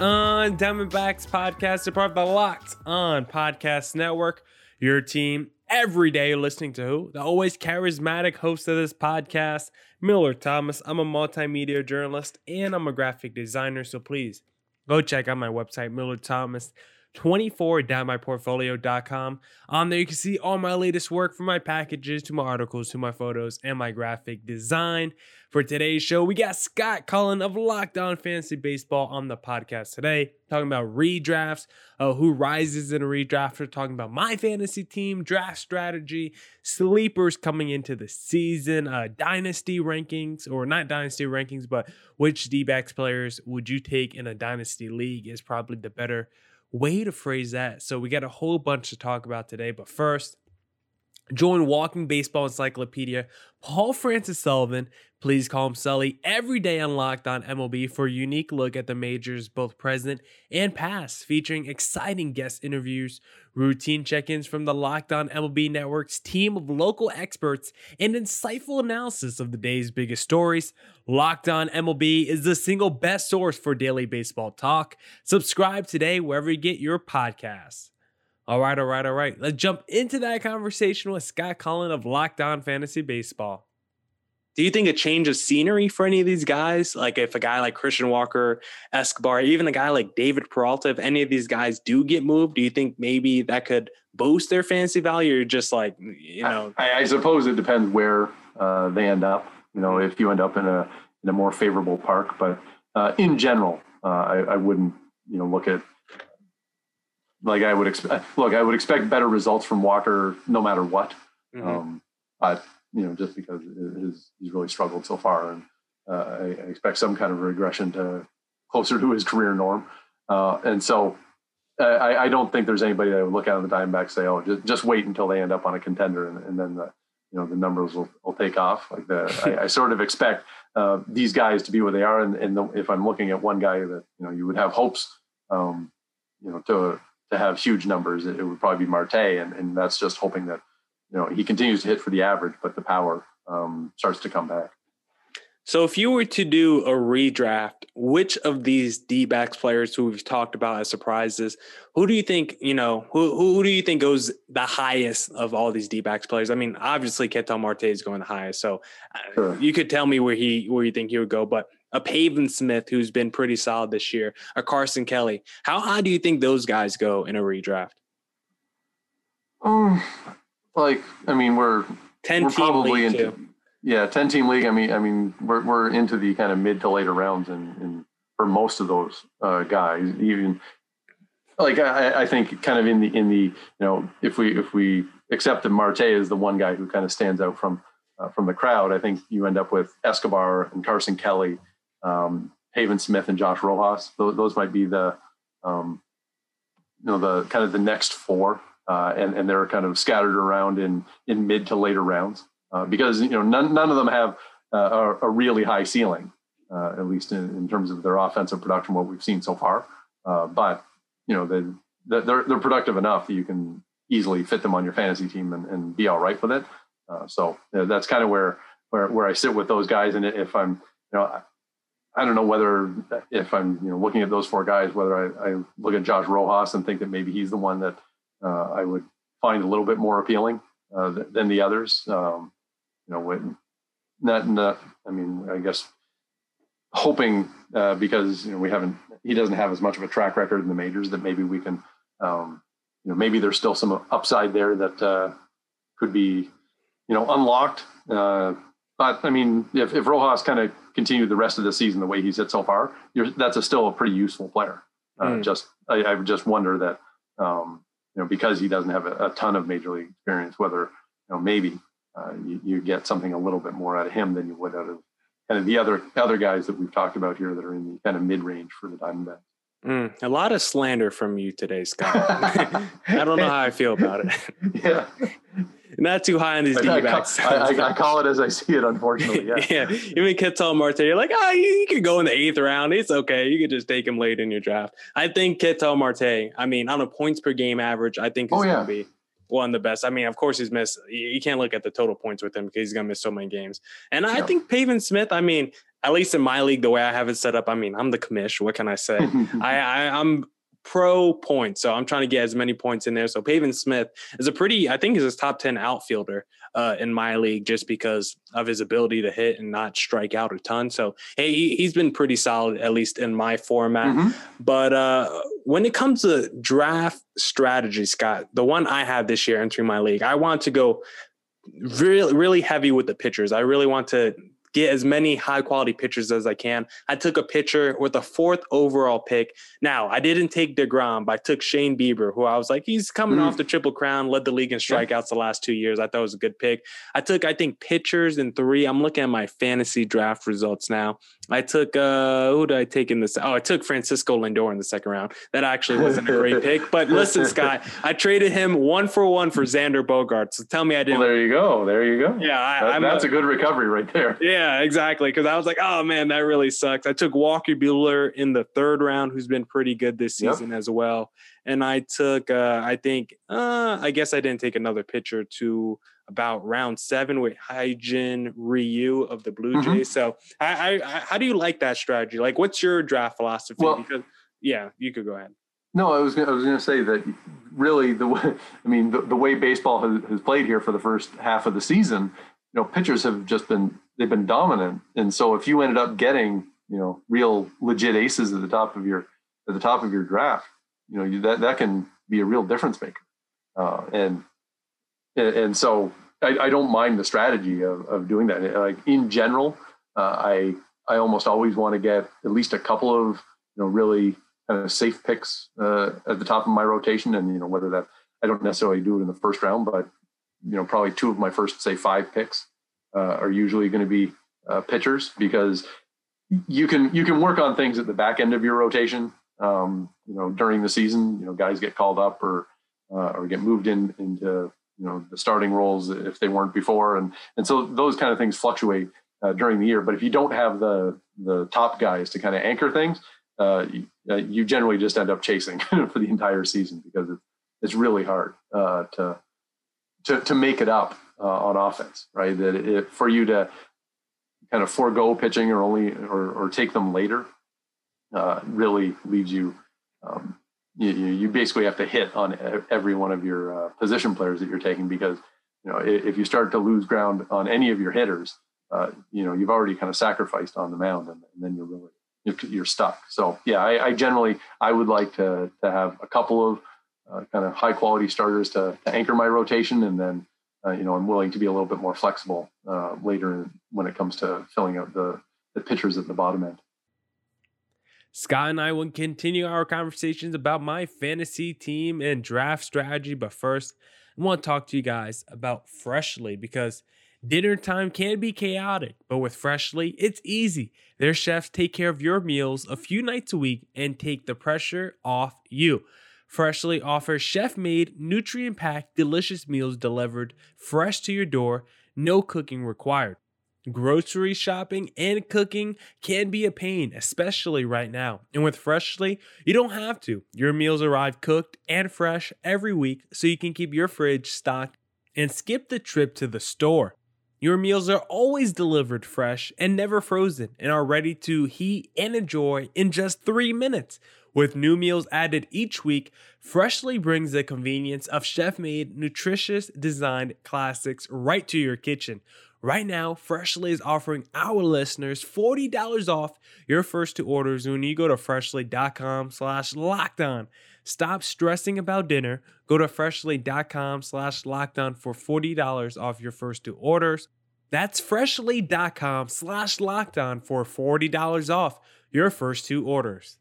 On Diamondbacks podcast, a part of the Locked On Podcast Network. Your team every day listening to who? The always charismatic host of this podcast, Miller Thomas. I'm a multimedia journalist and I'm a graphic designer, so please go check out my website, Miller Thomas 24.myportfolio.com. On there, you can see all my latest work from my packages to my articles to my photos and my graphic design. For today's show, we got Scott Cullen of Locked On Fantasy Baseball on the podcast today, talking about redrafts, uh, who rises in a redraft. We're talking about my fantasy team, draft strategy, sleepers coming into the season, uh, dynasty rankings, or not dynasty rankings, but which D backs players would you take in a dynasty league is probably the better way to phrase that. So we got a whole bunch to talk about today. But first, join Walking Baseball Encyclopedia, Paul Francis Sullivan. Please call him Sully every day on Locked On MLB for a unique look at the majors, both present and past, featuring exciting guest interviews, routine check ins from the Locked On MLB Network's team of local experts, and insightful analysis of the day's biggest stories. Locked On MLB is the single best source for daily baseball talk. Subscribe today wherever you get your podcasts. All right, all right, all right. Let's jump into that conversation with Scott Cullen of Locked On Fantasy Baseball. Do you think a change of scenery for any of these guys, like if a guy like Christian Walker, Escobar, even a guy like David Peralta, if any of these guys do get moved, do you think maybe that could boost their fantasy value or just like, you know? I, I suppose it depends where uh, they end up. You know, if you end up in a, in a more favorable park, but uh, in general, uh, I, I wouldn't, you know, look at like I would expect. Look, I would expect better results from Walker no matter what. Mm-hmm. Um, but you know, just because his, he's really struggled so far, and uh, I, I, expect some kind of regression to closer to his career norm. Uh, and so, uh, I, I, don't think there's anybody that would look at the Diamondbacks say, "Oh, just, just wait until they end up on a contender, and, and then the you know the numbers will, will take off." Like the, I, I, sort of expect uh, these guys to be where they are, and, and the, if I'm looking at one guy that you know you would have hopes, um, you know, to to have huge numbers, it, it would probably be Marte, and, and that's just hoping that you know he continues to hit for the average, but the power um, starts to come back. So, if you were to do a redraft, which of these D backs players who we've talked about as surprises, who do you think, you know, who, who do you think goes the highest of all these D backs players? I mean, obviously, Ketel Marte is going the highest. So, uh, sure. you could tell me where he where you think he would go, but a Pavin Smith who's been pretty solid this year, a Carson Kelly, how high do you think those guys go in a redraft? Um, like, I mean, we're 10 we're probably into, too. Yeah, ten team league. I mean, I mean, we're we're into the kind of mid to later rounds, and, for most of those uh, guys, even like I, I, think kind of in the in the you know if we if we accept that Marte is the one guy who kind of stands out from uh, from the crowd, I think you end up with Escobar and Carson Kelly, um, Pavin Smith and Josh Rojas. Those, those might be the um, you know the kind of the next four, uh, and and they're kind of scattered around in in mid to later rounds uh, because you know none, none of them have uh, a, a, really high ceiling, uh, at least in, in, terms of their offensive production, what we've seen so far. Uh, but you know they, they're they're productive enough that you can easily fit them on your fantasy team and, and be all right with it. Uh, so that's kind of where where where I sit with those guys. And if I'm you know I, don't know whether if I'm you know looking at those four guys, whether I, I look at Josh Rojas and think that maybe he's the one that uh, I would find a little bit more appealing uh, than the others. Um, you know, not, not, I mean, I guess hoping uh, because you know we haven't, he doesn't have as much of a track record in the majors that maybe we can, um, you know, maybe there's still some upside there that uh, could be, you know, unlocked. Uh, but I mean, if, if Rojas kind of continued the rest of the season the way he's hit so far, that's a still a pretty useful player. Mm. Just I, I, just wonder that um, you know because he doesn't have a, a ton of major league experience, whether you know maybe uh, you, you, get something a little bit more out of him than you would out of kind of the other other guys that we've talked about here that are in the kind of mid range for the Diamondbacks. Mm, a lot of slander from you today, Scott. I don't know how I feel about it. Yeah. Not too high on these I, D-backs. I, I, I call it as I see it, unfortunately. Yeah. yeah. Even Ketel Marte, you're like, oh, you, could go in the eighth round. It's okay. You could just take him late in your draft. I think Ketel Marte, I mean, on a points per game average, I think he's Oh, yeah. going to be one of the best. I mean, of course, he's missed. You can't look at the total points with him because he's going to miss so many games. And I think Pavin Smith, I mean, at least in my league, the way I have it set up, I mean, I'm the commish. What can I say? I, I I'm pro points, so I'm trying to get as many points in there. So Pavin Smith is a pretty, I think, is a top ten outfielder uh, in my league just because of his ability to hit and not strike out a ton. So hey, he, he's been pretty solid at least in my format. Mhm. But uh, when it comes to draft strategy, Scott, the one I have this year entering my league, I want to go really, really heavy with the pitchers. I really want to get as many high quality pitchers as I can. I took a pitcher with a fourth overall pick. Now, I didn't take DeGrom, but I took Shane Bieber, who I was like, he's coming Mm. off the triple crown, led the league in strikeouts the last two years. I thought it was a good pick. I took, I think, pitchers in three. I'm looking at my fantasy draft results now. I took, uh, who did I take in this? Oh, I took Francisco Lindor in the second round. That actually wasn't a great pick. But listen, Scott, I traded him one for one for Xander Bogaerts. So tell me I didn't. there you go. There you go. yeah, I, That- I'm that's a good recovery right there. yeah, exactly. Because I was like, oh man, that really sucks. I took Walker Buehler in the third round, who's been pretty good this Yep. season as well. And I took, uh, I think, uh, I guess I didn't take another pitcher to about round seven with Hyun-jin Ryu of the Blue Mhm. Jays. So, I, I, I, how do you like that strategy? Like, what's your draft philosophy? Well- because yeah, you could go ahead. No, I was gonna, I was going to say that really the way I mean the, the way baseball has, has played here for the first half of the season, you know, pitchers have just been they've been dominant, and so if you ended up getting you know real legit aces at the top of your at the top of your draft, you know you, that that can be a real difference maker, uh, and and, and so I, I don't mind the strategy of, of doing that. Like in general, uh, I I almost always want to get at least a couple of you know really kind of safe picks uh, at the top of my rotation, and you know whether that I don't necessarily do it in the first round, but you know probably two of my first say five picks uh, are usually going to be uh, pitchers because you can you can work on things at the back end of your rotation. Um, you know during the season, you know guys get called up or uh, or get moved in into you know the starting roles if they weren't before, and and so those kind of things fluctuate uh, during the year. But if you don't have the the top guys to kind of anchor things, uh, you, uh, you generally just end up chasing for the entire season because it's it's really hard uh, to to to make it up uh, on offense, right? That if for you to kind of forego pitching or only or or take them later, uh, really leaves you. Um, you, you basically have to hit on every one of your uh, position players that you're taking because you know if you start to lose ground on any of your hitters, uh, you know you've already kind of sacrificed on the mound, and, and then you're really you're stuck. So yeah, I, I generally I would like to to have a couple of uh, kind of high quality starters to, to anchor my rotation, and then uh, you know I'm willing to be a little bit more flexible uh, later when it comes to filling out the the pitchers at the bottom end. Scott and I will continue our conversations about my fantasy team and draft strategy. But first, I want to talk to you guys about Freshly because dinner time can be chaotic, but with Freshly, it's easy. Their chefs take care of your meals a few nights a week and take the pressure off you. Freshly offers chef made, nutrient packed, delicious meals delivered fresh to your door, no cooking required. Grocery shopping and cooking can be a pain, especially right now. And with Freshly, you don't have to. Your meals arrive cooked and fresh every week so you can keep your fridge stocked and skip the trip to the store. Your meals are always delivered fresh and never frozen and are ready to heat and enjoy in just three minutes. With new meals added each week, Freshly brings the convenience of chef made, nutritious designed classics right to your kitchen. Right now, Freshly is offering our listeners $40 off your first two orders when you go to freshly.com slash locked on. Stop stressing about dinner. Go to freshly.com slash locked on for $40 off your first two orders. That's freshly.com slash locked on for $40 off your first two orders.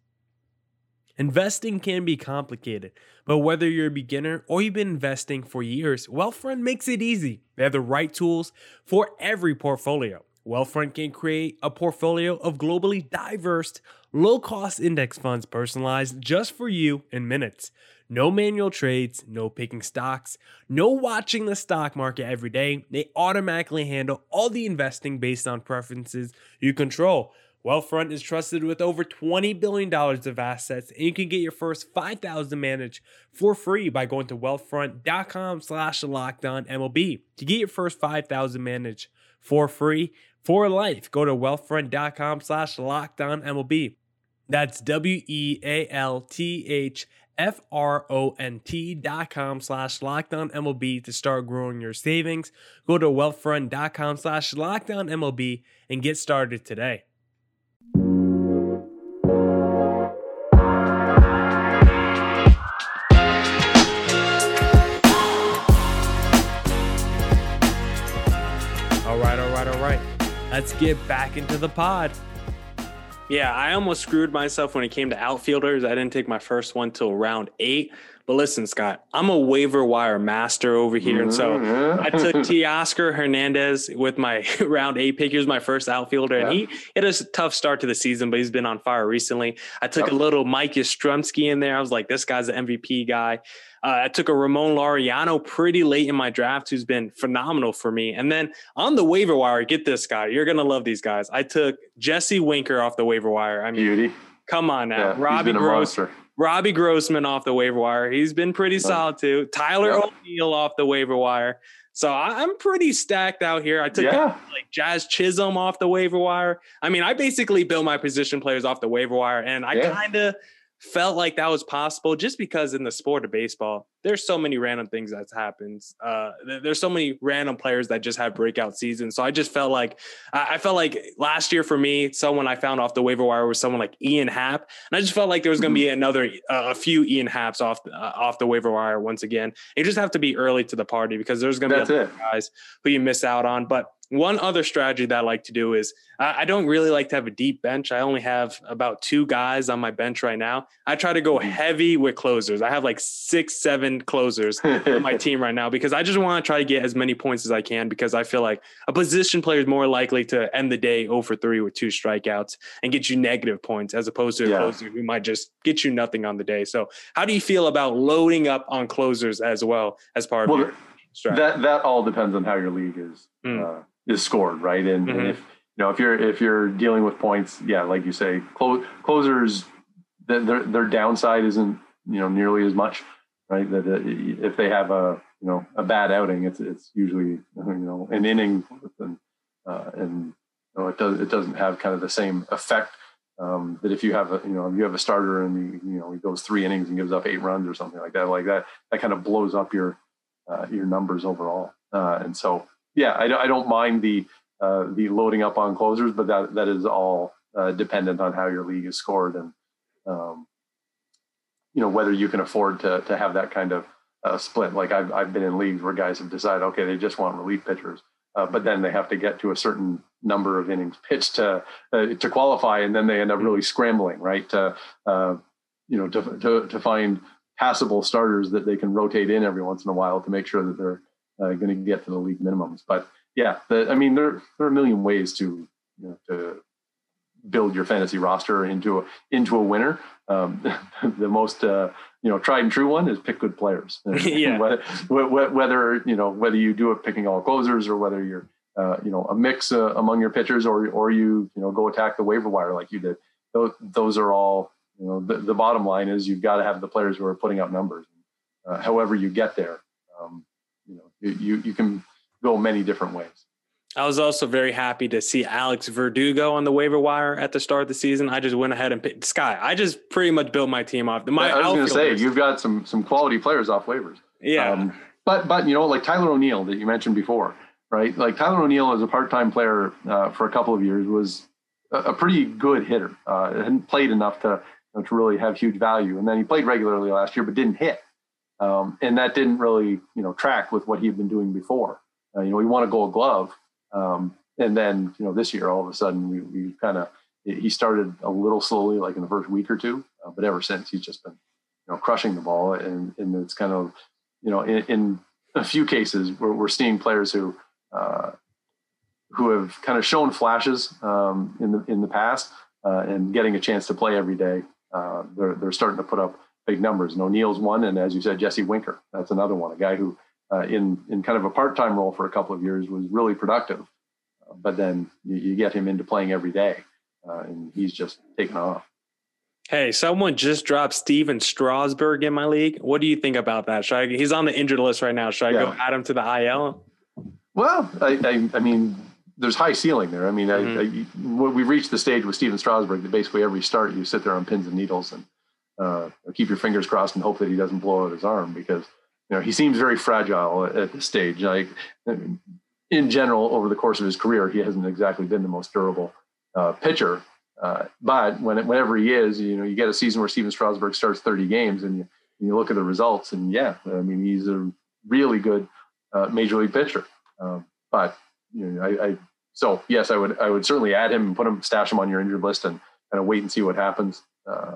Investing can be complicated, but whether you're a beginner or you've been investing for years, Wealthfront makes it easy. They have the right tools for every portfolio. Wealthfront can create a portfolio of globally diverse, low cost index funds personalized just for you in minutes. No manual trades, no picking stocks, no watching the stock market every day. They automatically handle all the investing based on preferences you control. Wealthfront is trusted with over $20 billion of assets, and you can get your first 5000 managed for free by going to wealthfront.com slash MLB. To get your first 5000 managed for free for life, go to wealthfront.com slash MLB. That's W-E-A-L-T-H F-R-O-N-T dot com slash lockdown MLB to start growing your savings. Go to wealthfront.com slash lockdown MLB and get started today. Right, all right, all right. Let's get back into the pod. Yeah, I almost screwed myself when it came to outfielders. I didn't take my first one till round eight. But listen, Scott, I'm a waiver wire master over here. And so Mm-hmm. I took Teoscar Hernandez with my round eight pick. He was my first outfielder, and he had a tough start to the season, but he's been on fire recently. I took Yep. a little Mike Yastrzemski in there. I was like, this guy's the MVP guy. Uh, I took a Ramon Laureano pretty late in my draft, who's been phenomenal for me. And then on the waiver wire, get this guy. You're gonna love these guys. I took Jesse Winker off the waiver wire. I mean, Beauty. come on now, Yeah, Robbie been a Gross. monster. Robbie Grossman off the waiver wire. He's been pretty solid too. Tyler Yeah. O'Neill off the waiver wire. So I'm pretty stacked out here. I took Yeah. like Jazz Chisholm off the waiver wire. I mean, I basically built my position players off the waiver wire, and I Yeah. kind of felt like that was possible just because in the sport of baseball, there's so many random things that happens. Uh, there's so many random players that just have breakout seasons. So I just felt like I felt like last year for me, someone I found off the waiver wire was someone like Ian Happ, and I just felt like there was going to be another uh, a few Ian Happs off uh, off the waiver wire once again. You just have to be early to the party because there's going to be That's a lot it. of guys who you miss out on. But one other strategy that I like to do is I I don't really like to have a deep bench. I only have about two guys on my bench right now. I try to go heavy with closers. I have like six, seven closers on my team right now because I just want to try to get as many points as I can because I feel like a position player is more likely to end the day over 3 with two strikeouts and get you negative points as opposed to a Yeah. closer who might just get you nothing on the day. So, how do you feel about loading up on closers as well as part of Well, your strategy? that that all depends on how your league is Mm. uh, is scored, right? And, and Mhm. if you know if you're if you're dealing with points, yeah, like you say, clo- closers, th- their their downside isn't you know nearly as much, right? That uh, if they have a you know a bad outing, it's it's usually you know an inning, and uh, and you know, it does it doesn't have kind of the same effect. Um, that if you have a you know if you have a starter and he, you know he goes three innings and gives up eight runs or something like that, like that, that kind of blows up your uh, your numbers overall. Uh, and so, yeah, I, don't- I don't mind the uh, the loading up on closers, but that that is all uh, dependent on how your league is scored and um, you know whether you can afford to to have that kind of uh, split. Like I've I've been in leagues where guys have decided, okay, they just want relief pitchers, uh, but then they have to get to a certain number of innings pitched to uh, to qualify, and then they end up really scrambling, right? To uh, you know to, to to find passable starters that they can rotate in every once in a while to make sure that they're uh, going to get to the league minimums. But yeah, the, I mean, there there are a million ways to you know to build your fantasy roster into a into a winner. Um, the most uh, you know tried and true one is pick good players. Yeah. whether, whether you know whether you do it picking all closers or whether you're uh, you know a mix uh, among your pitchers or or you you know go attack the waiver wire like you did. Those those are all you know the, the bottom line is you've got to have the players who are putting up numbers. Uh, however you get there, um, you you, can go many different ways. I was also very happy to see Alex Verdugo on the waiver wire at the start of the season. I just went ahead and picked Sky. I just pretty much built my team off. The my I was going to say you've got some some quality players off waivers. yeah, Um, but but you know like Tyler O'Neill that you mentioned before, right? Like Tyler O'Neill as a part time player uh, for a couple of years was a, a pretty good hitter. Uh, hadn't played enough to you know, to really have huge value, and then he played regularly last year but didn't hit, um, and that didn't really you know track with what he'd been doing before. Uh, you know he won a Gold Glove, um, and then you know this year all of a sudden we, we kind of he started a little slowly like in the first week or two, uh, but ever since he's just been you know crushing the ball, and and it's kind of you know, in, in a few cases, we're, we're seeing players who, uh, who have kind of shown flashes um, in the in the past uh, and getting a chance to play every day. Uh, they're they're starting to put up big numbers. And O'Neill's one, and as you said, Jesse Winker. That's another one, a guy who uh, in in kind of a part time role for a couple of years was really productive, uh, but then you, you, get him into playing every day, uh, and he's just taken off. Hey, someone just dropped Stephen Strasburg in my league. What do you think about that? Should I, he's on the injured list right now. Should I yeah. go add him to the IL? Well, I, I, I mean, there's high ceiling there. I mean, mm-hmm. I, I, we reached the stage with Stephen Strasburg that basically every start you sit there on pins and needles and uh, keep your fingers crossed and hope that he doesn't blow out his arm because you know he seems very fragile at, at this stage. Like in general, over the course of his career, he hasn't exactly been the most durable uh, pitcher. Uh, but when whenever he is, you know, you get a season where Stephen Strasburg starts 30 games, and you, you look at the results, and yeah, I mean, he's a really good uh, major league pitcher. Um, but you know, I, I, so yes, I would I would certainly add him and put him stash him on your injured list and kind of wait and see what happens uh,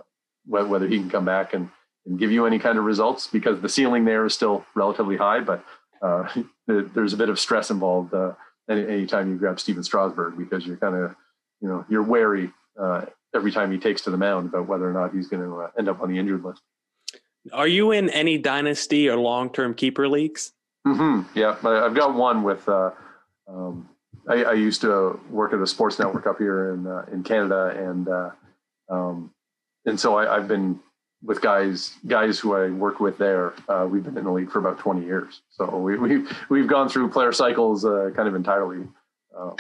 whether he can come back and, and give you any kind of results because the ceiling there is still relatively high, but uh, there's a bit of stress involved uh, any anytime you grab Stephen Strasburg because you're kind of you know you're wary uh, every time he takes to the mound about whether or not he's going to uh, end up on the injured list. Are you in any dynasty or long term keeper leagues? Mm-hmm. Yeah, I've got one with. Uh, um, I, I, used to work at a sports network up here in uh, in Canada, and uh, um, and so I, have been with guys guys who I work with there. Uh, we've been in the league for about 20 years, so we, we we've gone through player cycles uh, kind of entirely um,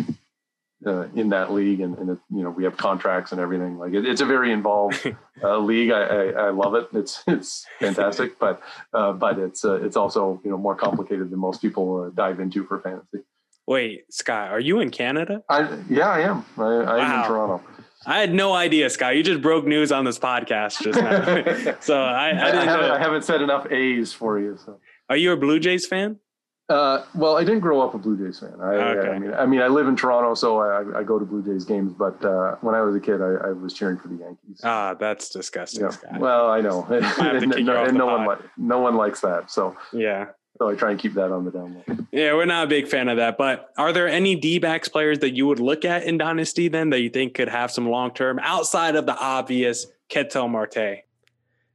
uh, in that league, and, and it, you know we have contracts and everything. Like it, it's a very involved uh, league. I, I, I, love it. It's it's fantastic, but uh, but it's uh, it's also you know more complicated than most people dive into for fantasy. Wait, Sky, are you in Canada? I yeah, I am. I, I wow. am in Toronto. I had no idea, Sky. You just broke news on this podcast just now. so I, I, I, haven't, I, haven't, said enough A's for you. So. Are you a Blue Jays fan? Uh, well, I didn't grow up a Blue Jays fan. I, okay. I, mean, I mean, I live in Toronto, so I, I go to Blue Jays games. But uh, when I was a kid, I, I, was cheering for the Yankees. Ah, that's disgusting. Yeah. Well, I know, and, no, and no one, no one likes that. So yeah, so I try and keep that on the down low. Yeah, we're not a big fan of that. But are there any D backs players that you would look at in Dynasty then that you think could have some long term outside of the obvious Ketel Marte?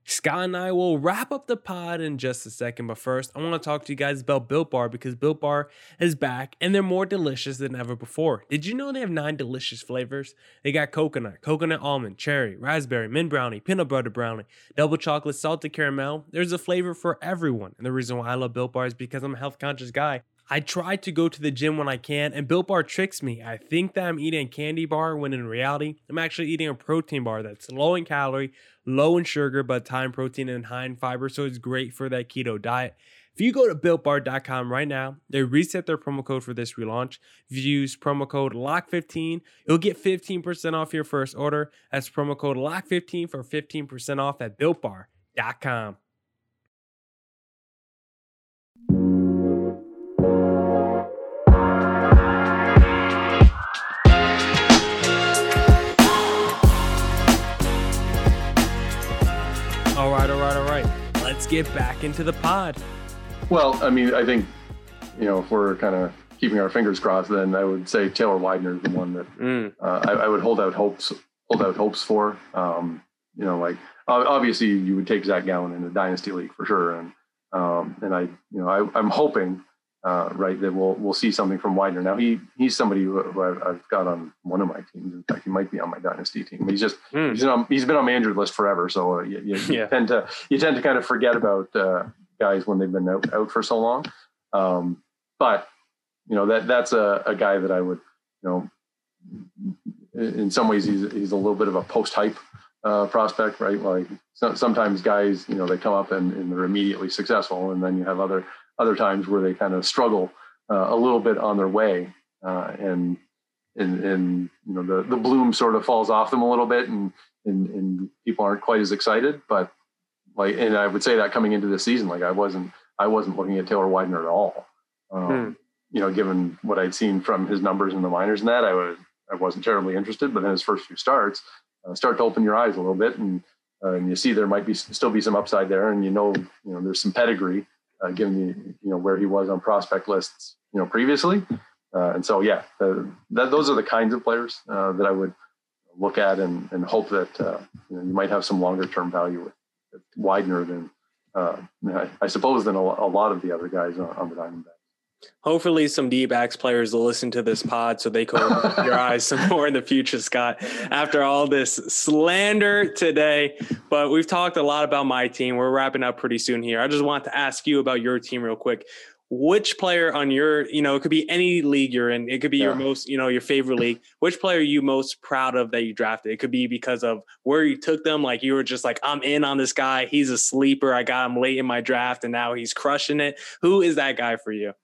Scott and I will wrap up the pod in just a second, but first, I want to talk to you guys about Built Bar because Built Bar is back and they're more delicious than ever before. Did you know they have nine delicious flavors? They got coconut, coconut almond, cherry, raspberry, mint brownie, peanut butter brownie, double chocolate, salted caramel. There's a flavor for everyone. And the reason why I love Built Bar is because I'm a health conscious guy. I try to go to the gym when I can, and Built Bar tricks me. I think that I'm eating a candy bar when in reality, I'm actually eating a protein bar that's low in calorie, low in sugar, but high in protein and high in fiber, so it's great for that keto diet. If you go to builtbar.com right now, they reset their promo code for this relaunch. If you use promo code LOCK15, you'll get 15% off your first order. That's promo code LOCK15 for 15% off at builtbar.com. let's get back into the pod. Well, I mean, I think, you know, if we're kind of keeping our fingers crossed, then I would say Taylor Widener is the one that mm. uh, I, I, would hold out hopes, hold out hopes for. Um, you know, like obviously you would take Zach Gallen in the dynasty league for sure, and um, and I, you know, I, I'm hoping uh, right, that we'll we'll see something from Widener. Now he he's somebody who, who I've, I've, got on one of my teams. In fact, he might be on my dynasty team. But He's just mm. he's, on, he's been on my injured list forever. So uh, you, you, yeah. you, tend to you tend to kind of forget about uh, guys when they've been out, out for so long. Um, but you know that that's a, a guy that I would you know in some ways he's he's a little bit of a post hype uh, prospect, right? Like so, sometimes guys, you know, they come up and, and, they're immediately successful, and then you have other other times where they kind of struggle uh, a little bit on their way, uh, and and and you know the the bloom sort of falls off them a little bit, and and, and people aren't quite as excited. But like, and I would say that coming into the season, like I wasn't I wasn't looking at Taylor Widener at all. Um, hmm. You know, given what I'd seen from his numbers in the minors and that, I was I wasn't terribly interested. But then his first few starts uh, start to open your eyes a little bit, and uh, and you see there might be still be some upside there, and you know you know there's some pedigree uh, given the you know where he was on prospect lists you know previously, uh, and so yeah, the, that, those are the kinds of players uh, that I would look at and, and hope that uh, you, know, you might have some longer term value with, with Widener than uh, I, I, suppose than a, a, lot of the other guys on, on the Diamondbacks. Hopefully, some D backs players will listen to this pod so they can open your eyes some more in the future, Scott. After all this slander today, but we've talked a lot about my team. We're wrapping up pretty soon here. I just want to ask you about your team real quick. Which player on your, you know, it could be any league you're in. It could be yeah. your most, you know, your favorite league. Which player are you most proud of that you drafted? It could be because of where you took them. Like you were just like, I'm in on this guy. He's a sleeper. I got him late in my draft, and now he's crushing it. Who is that guy for you?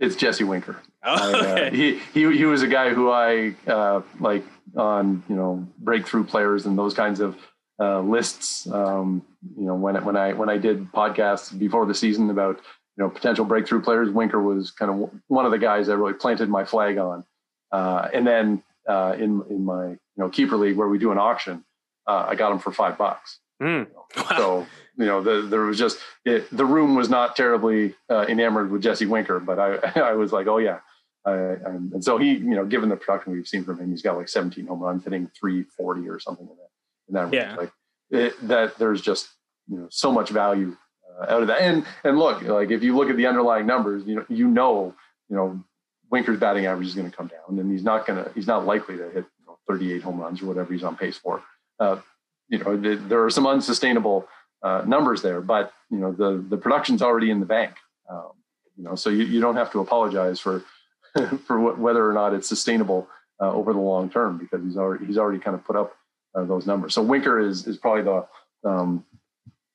It's Jesse Winker. Oh, okay. I, uh, he, he he was a guy who I uh, like on you know breakthrough players and those kinds of uh, lists. Um, you know when when I when I did podcasts before the season about you know potential breakthrough players, Winker was kind of one of the guys I really planted my flag on. Uh, and then uh, in in my you know keeper league where we do an auction, uh, I got him for five bucks. Mm. So you know, the, there was just it, the room was not terribly uh, enamored with Jesse Winker, but I I was like, oh yeah, I, and so he, you know, given the production we've seen from him, he's got like 17 home runs, hitting 340 or something in that. In that yeah. Like it, that, there's just you know so much value uh, out of that. And and look, like if you look at the underlying numbers, you know, you know, you know, Winker's batting average is going to come down, and he's not going to, he's not likely to hit you know, 38 home runs or whatever he's on pace for. Uh, you know, there are some unsustainable uh, numbers there, but you know the the production's already in the bank. Um, you know, so you, you don't have to apologize for for whether or not it's sustainable uh, over the long term because he's already he's already kind of put up uh, those numbers. So Winker is is probably the um,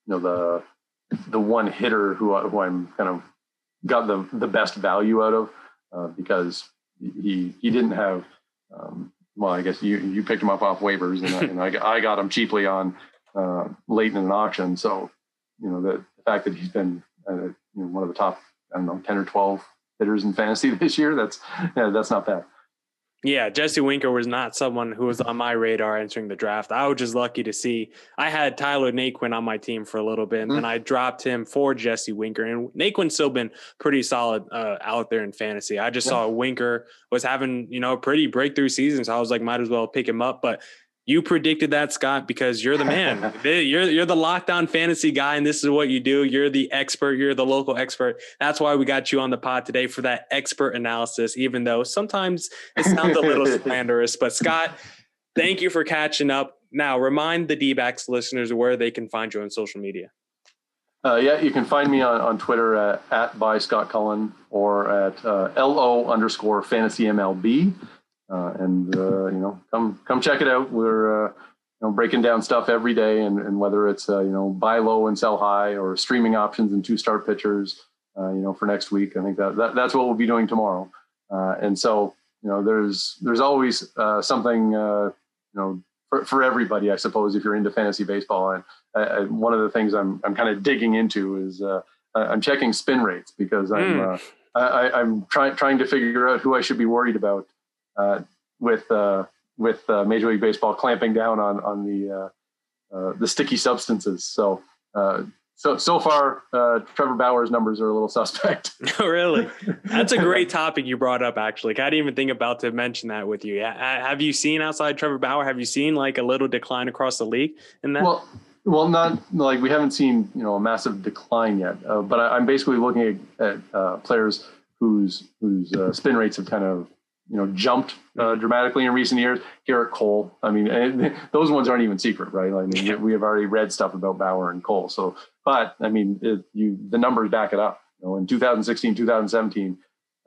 you know the the one hitter who who I'm kind of got the the best value out of uh, because he he didn't have um, well I guess you you picked him up off waivers and, I, and I, I got him cheaply on uh, late in an auction. So, you know, the, the fact that he's been uh, you know, one of the top, I don't know, 10 or 12 hitters in fantasy this year, that's, yeah, that's not bad. Yeah, Jesse Winker was not someone who was on my radar entering the draft. I was just lucky to see. I had Tyler Naquin on my team for a little bit, and mm-hmm. then I dropped him for Jesse Winker. And Naquin's still been pretty solid uh, out there in fantasy. I just yeah. saw Winker was having you know a pretty breakthrough season, so I was like, might as well pick him up. But you predicted that, Scott, because you're the man. you're you're the Locked On fantasy guy, and this is what you do. You're the expert. You're the local expert. That's why we got you on the pod today for that expert analysis. Even though sometimes it sounds a little slanderous, but Scott, thank you for catching up. Now, remind the D-backs listeners where they can find you on social media. Uh, yeah, you can find me on, on Twitter at, at by Scott Cullen or at uh, LO underscore fantasy MLB. Uh, and uh, you know, come come check it out. We're uh, you know breaking down stuff every day, and, and whether it's you know buy low and sell high, or streaming options and two star pitchers, you know, for next week. I think that, that that's what we'll be doing tomorrow. and so you know, there's there's always something you know for, for everybody, I suppose, if you're into fantasy baseball. And uh, one of the things I'm I'm kind of digging into is uh, I'm checking spin rates because I'm mm. uh, I, am trying trying to figure out who I should be worried about uh, with uh, with uh, Major League Baseball clamping down on on the the sticky substances. So so so far, uh, Trevor Bauer's numbers are a little suspect. oh, really? That's a great topic you brought up. Actually, I didn't even think about to mention that with you. Have you seen outside Trevor Bauer? Have you seen like a little decline across the league in that? Well, well, not like we haven't seen you know a massive decline yet. Uh, but I, am basically looking at, at uh, players whose whose spin rates have kind of you know jumped uh, dramatically in recent years. Gerrit Cole, I mean, those ones aren't even secret, right? I mean, we have already read stuff about Bauer and Cole. So, but I mean, it, you the numbers back it up. You know, in 2016, 2017,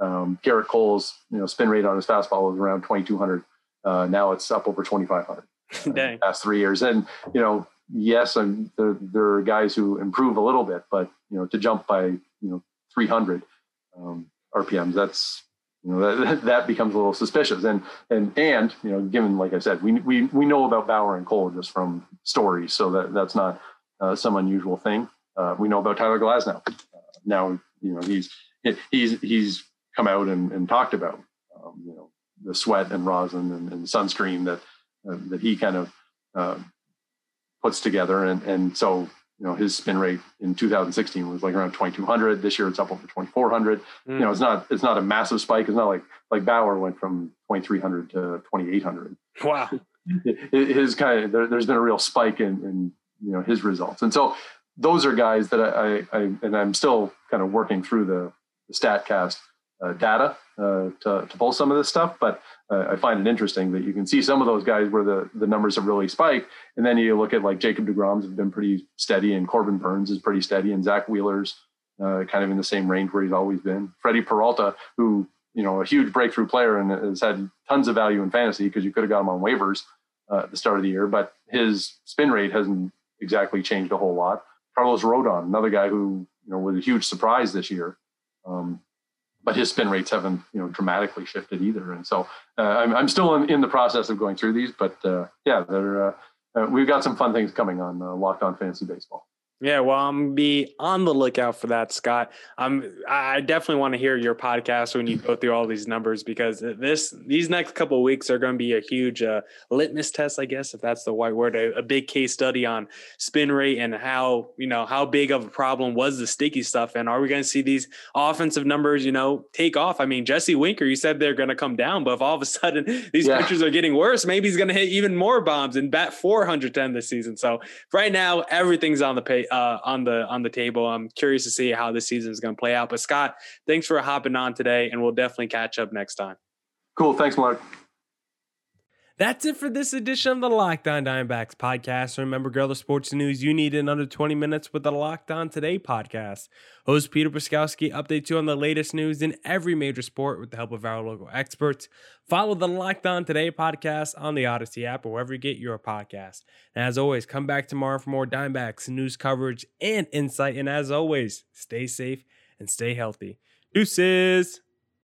um, Gerrit Cole's you know spin rate on his fastball was around 2,200. Uh, now it's up over 2,500. Uh, past three years, and you know, yes, and there, there are guys who improve a little bit, but you know, to jump by you know 300 um, RPMs, that's you know that, that becomes a little suspicious. And and and you know given like i said we we, we know about bauer and cole just from stories so that that's not uh, some unusual thing. Uh, we know about tyler glasnow. Uh, now you know he's he's he's come out and, and talked about um, you know the sweat and rosin and, and sunscreen that uh, that he kind of uh, puts together. And and so you know, his spin rate in 2016 was like around 2200. This year it's up over 2400. Mm. You know, it's not it's not a massive spike. It's not like like Bauer went from 2300 to 2800. Wow. His kind of there, has been a real spike in, in you know his results, and so those are guys that I, I, I and I'm still kind of working through the, the Statcast uh, data uh, to, to pull some of this stuff, but uh, I find it interesting that you can see some of those guys where the, the numbers have really spiked. And then you look at like Jacob DeGrom's have been pretty steady and Corbin Burnes is pretty steady and Zack Wheeler's uh, kind of in the same range where he's always been. Freddy Peralta, who, you know, a huge breakthrough player and has had tons of value in fantasy because you could have got him on waivers uh, at the start of the year, but his spin rate hasn't exactly changed a whole lot. Carlos Rodon, another guy who, you know, was a huge surprise this year. Um, but his spin rates haven't you know dramatically shifted either. And so uh, I'm, I'm still in, in the process of going through these, but uh, yeah, uh, uh we've got some fun things coming on uh, Locked On Fantasy Baseball. Yeah, well, I'm be on the lookout for that, Scott. I'm I definitely want to hear your podcast when you go through all these numbers because this these next couple weeks are going to be a huge uh, litmus test, I guess, if that's the right word, a, a, big case study on spin rate and how you know how big of a problem was the sticky stuff, and are we going to see these offensive numbers, you know, take off? I mean, Jesse Winker, you said they're going to come down, but if all of a sudden these yeah. pitchers are getting worse, maybe he's going to hit even more bombs and bat 410 this season. So right now, everything's on the page uh, on the on the table. I'm curious to see how this season is going to play out. But Scott, thanks for hopping on today, and we'll definitely catch up next time. Cool. Thanks, Mark. That's it for this edition of the Locked On Diamondbacks podcast. Remember, girl, the sports news you need in under 20 minutes with the Locked On Today podcast. Host Peter Bukowski updates you on the latest news in every major sport with the help of our local experts. Follow the Locked On Today podcast on the Odyssey app or wherever you get your podcast. And as always, come back tomorrow for more Diamondbacks news coverage and insight. And as always, stay safe and stay healthy. Deuces.